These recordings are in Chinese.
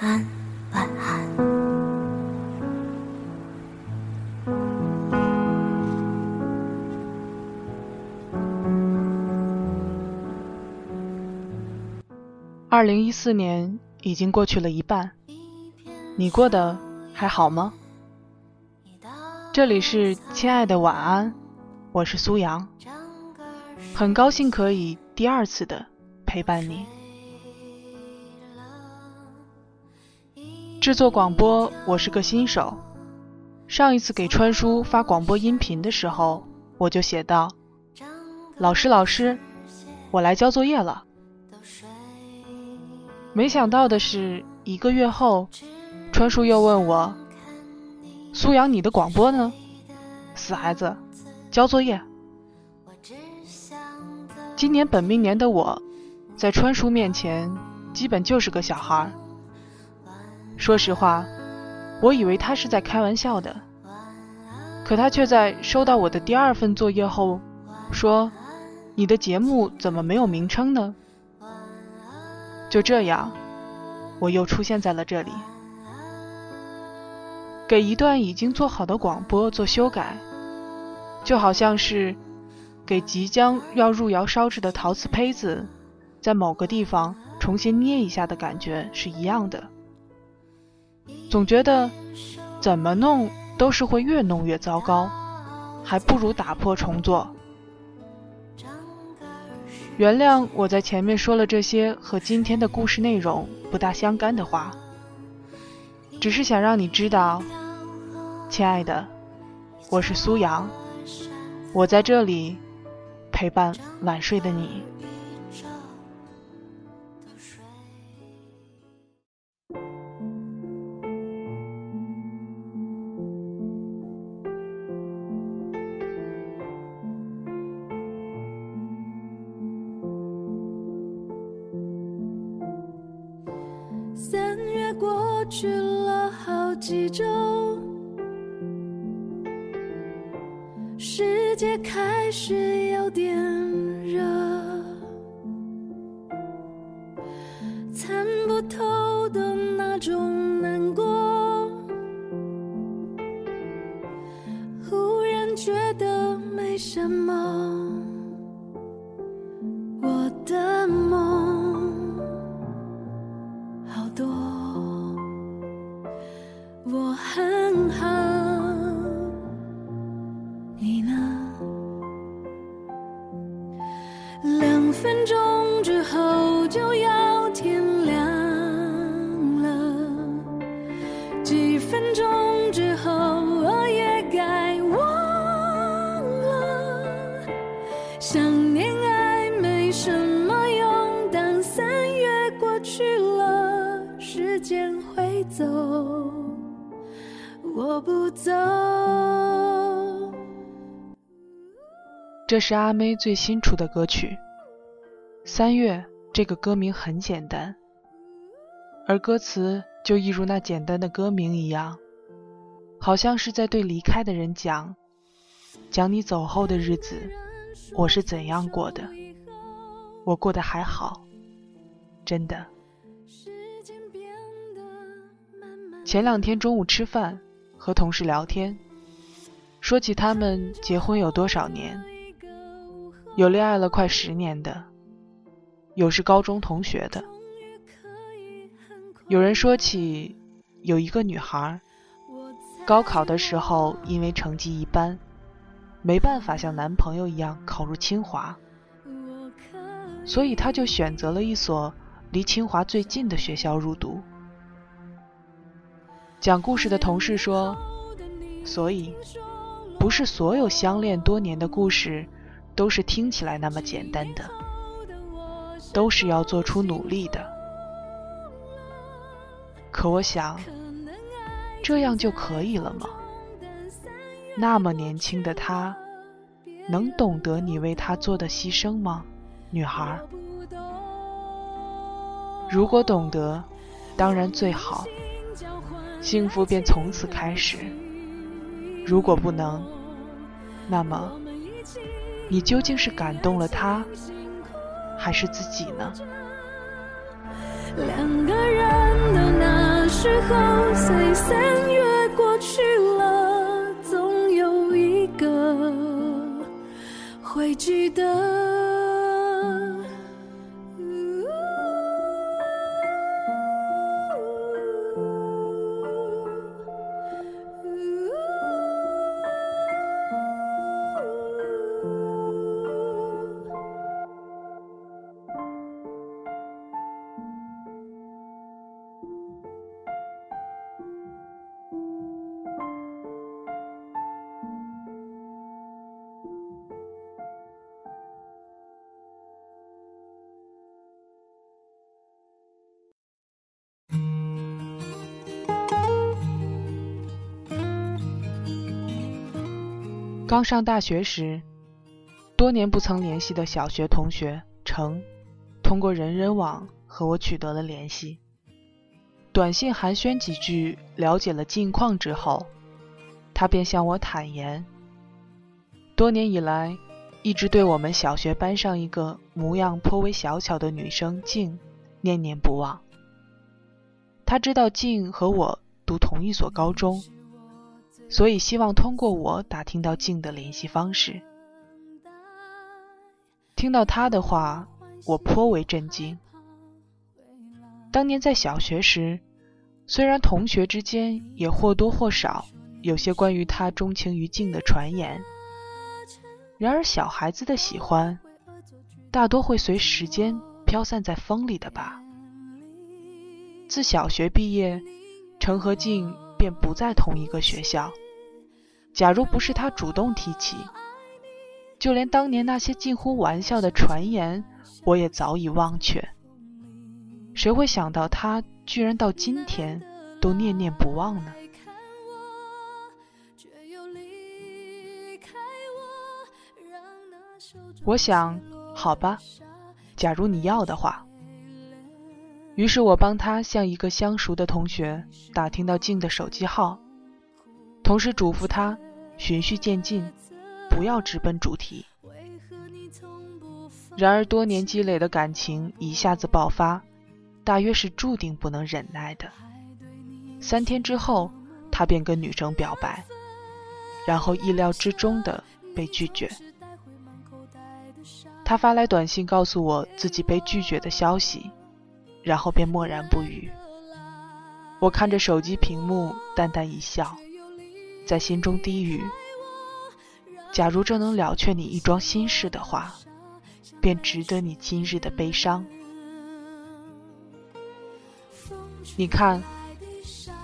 安，晚安。二零一四年已经过去了一半，你过得还好吗？这里是亲爱的晚安，我是苏阳，很高兴可以第二次的陪伴你。制作广播，我是个新手。上一次给川叔发广播音频的时候，我就写道：“老师，老师，我来交作业了。”没想到的是，一个月后，川叔又问我：“苏阳，你的广播呢？”死孩子，交作业。今年本命年的我，在川叔面前，基本就是个小孩儿。说实话，我以为他是在开玩笑的，可他却在收到我的第二份作业后，说：“你的节目怎么没有名称呢？”就这样，我又出现在了这里，给一段已经做好的广播做修改，就好像是给即将要入窑烧制的陶瓷胚子，在某个地方重新捏一下的感觉是一样的。总觉得怎么弄都是会越弄越糟糕，还不如打破重做。原谅我在前面说了这些和今天的故事内容不大相干的话，只是想让你知道，亲爱的，我是苏阳，我在这里陪伴晚睡的你。过去了好几周，世界开始有点热，参不透的那种难过，忽然觉得没什么，不走。这是阿妹最新出的歌曲《三月》。这个歌名很简单，而歌词就一如那简单的歌名一样，好像是在对离开的人讲，讲你走后的日子，我是怎样过的。我过得还好，真的。前两天中午吃饭。和同事聊天，说起他们结婚有多少年，有恋爱了快十年的，有是高中同学的。有人说起有一个女孩，高考的时候因为成绩一般，没办法像男朋友一样考入清华，所以她就选择了一所离清华最近的学校入读。讲故事的同事说：“所以，不是所有相恋多年的故事都是听起来那么简单的，都是要做出努力的。可我想，这样就可以了吗？那么年轻的他，能懂得你为他做的牺牲吗，女孩？如果懂得，当然最好。”幸福便从此开始。如果不能，那么你究竟是感动了他，还是自己呢？两个人的那。后，随三月过去了，总有一个会记得。刚上大学时，多年不曾联系的小学同学程，通过人人网和我取得了联系。短信寒暄几句，了解了近况之后，他便向我坦言，多年以来一直对我们小学班上一个模样颇为小巧的女生静念念不忘。他知道静和我读同一所高中。所以希望通过我打听到静的联系方式。听到他的话，我颇为震惊。当年在小学时，虽然同学之间也或多或少有些关于他钟情于静的传言，然而小孩子的喜欢，大多会随时间飘散在风里的吧。自小学毕业，程和静。便不在同一个学校。假如不是他主动提起，就连当年那些近乎玩笑的传言，我也早已忘却。谁会想到他居然到今天都念念不忘呢？我想，好吧，假如你要的话。于是我帮他向一个相熟的同学打听到静的手机号，同时嘱咐他循序渐进，不要直奔主题。然而多年积累的感情一下子爆发，大约是注定不能忍耐的。三天之后，他便跟女生表白，然后意料之中的被拒绝。他发来短信告诉我自己被拒绝的消息。然后便默然不语。我看着手机屏幕，淡淡一笑，在心中低语：“假如这能了却你一桩心事的话，便值得你今日的悲伤。”你看，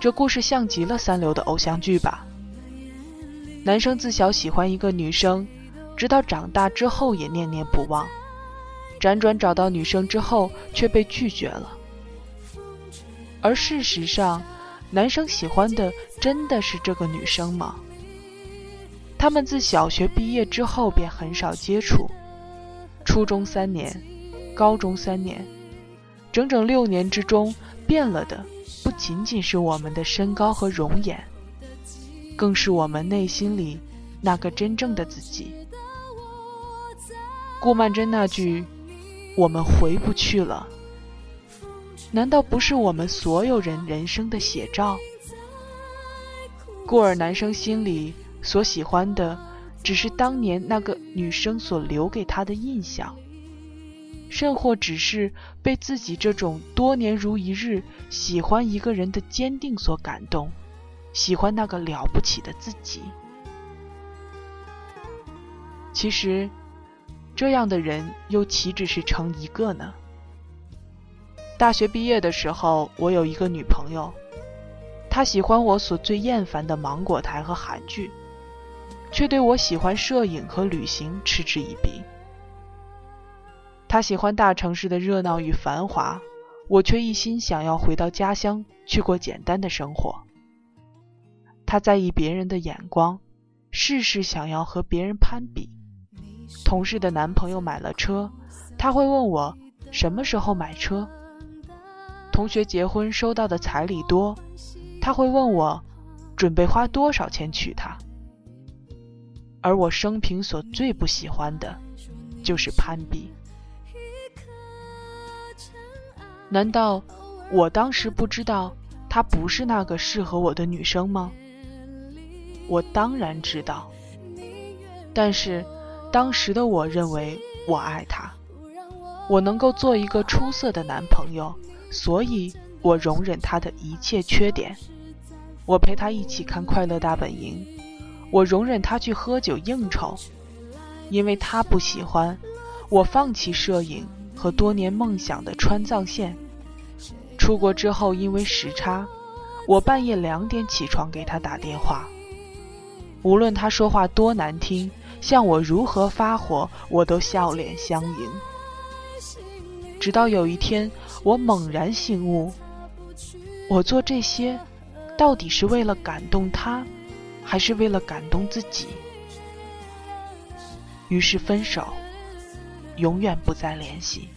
这故事像极了三流的偶像剧吧？男生自小喜欢一个女生，直到长大之后也念念不忘。辗转找到女生之后，却被拒绝了。而事实上，男生喜欢的真的是这个女生吗？他们自小学毕业之后便很少接触，初中三年，高中三年，整整六年之中，变了的不仅仅是我们的身高和容颜，更是我们内心里那个真正的自己。顾曼桢那句。我们回不去了，难道不是我们所有人人生的写照？故而男生心里所喜欢的，只是当年那个女生所留给他的印象，甚或只是被自己这种多年如一日喜欢一个人的坚定所感动，喜欢那个了不起的自己。其实。这样的人又岂止是成一个呢？大学毕业的时候，我有一个女朋友，她喜欢我所最厌烦的芒果台和韩剧，却对我喜欢摄影和旅行嗤之以鼻。她喜欢大城市的热闹与繁华，我却一心想要回到家乡去过简单的生活。她在意别人的眼光，事事想要和别人攀比。同事的男朋友买了车，他会问我什么时候买车。同学结婚收到的彩礼多，他会问我准备花多少钱娶她。而我生平所最不喜欢的，就是攀比。难道我当时不知道她不是那个适合我的女生吗？我当然知道，但是当时的我认为我爱他，我能够做一个出色的男朋友，所以我容忍他的一切缺点。我陪他一起看《快乐大本营》，我容忍他去喝酒应酬，因为他不喜欢，我放弃摄影和多年梦想的川藏线。出国之后，因为时差，我半夜两点起床给他打电话。无论他说话多难听，向我如何发火，我都笑脸相迎。直到有一天，我猛然醒悟：我做这些，到底是为了感动他，还是为了感动自己？于是分手，永远不再联系。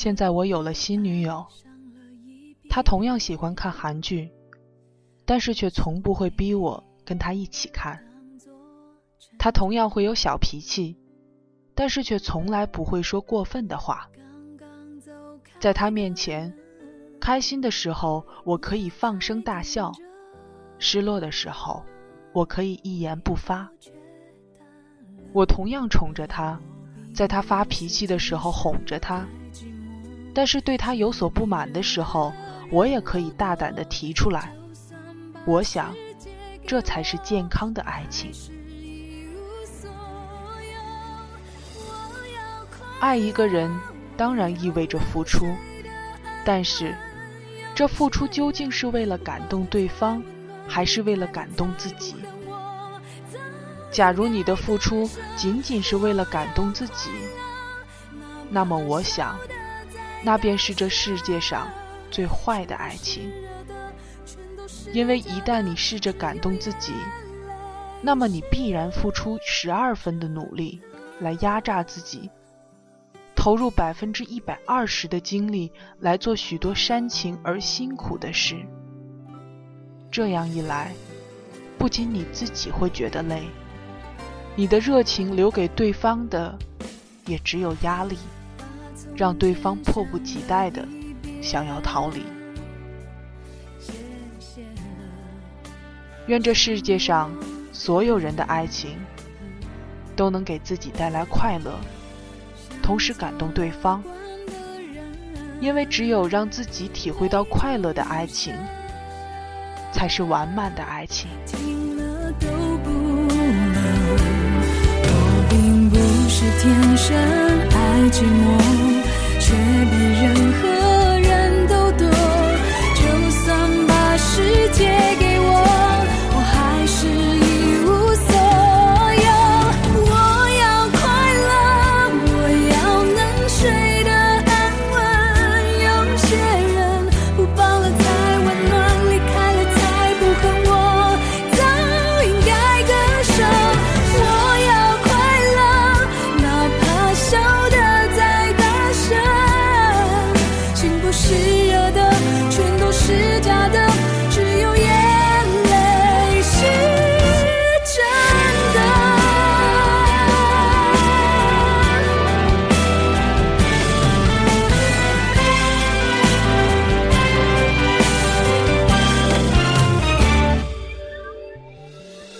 现在我有了新女友，她同样喜欢看韩剧，但是却从不会逼我跟她一起看。她同样会有小脾气，但是却从来不会说过分的话。在她面前，开心的时候我可以放声大笑，失落的时候我可以一言不发。我同样宠着她，在她发脾气的时候哄着她。但是对他有所不满的时候，我也可以大胆的提出来。我想，这才是健康的爱情。爱一个人当然意味着付出，但是，这付出究竟是为了感动对方，还是为了感动自己？假如你的付出仅仅是为了感动自己，那么我想。那便是这世界上最坏的爱情，因为一旦你试着感动自己，那么你必然付出十二分的努力来压榨自己，投入百分之一百二十的精力来做许多煽情而辛苦的事。这样一来，不仅你自己会觉得累，你的热情留给对方的也只有压力。让对方迫不及待的想要逃离。愿这世界上所有人的爱情都能给自己带来快乐，同时感动对方。因为只有让自己体会到快乐的爱情，才是完满的爱情。我并不是天生爱寂寞。却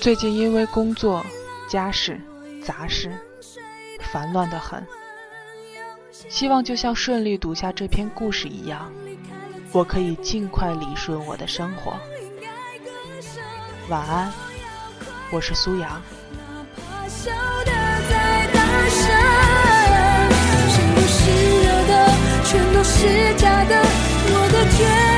最近因为工作、家事、杂事，烦乱的很。希望就像顺利读下这篇故事一样，我可以尽快理顺我的生活。晚安，我是苏阳。是热的，全都是假的，我的绝。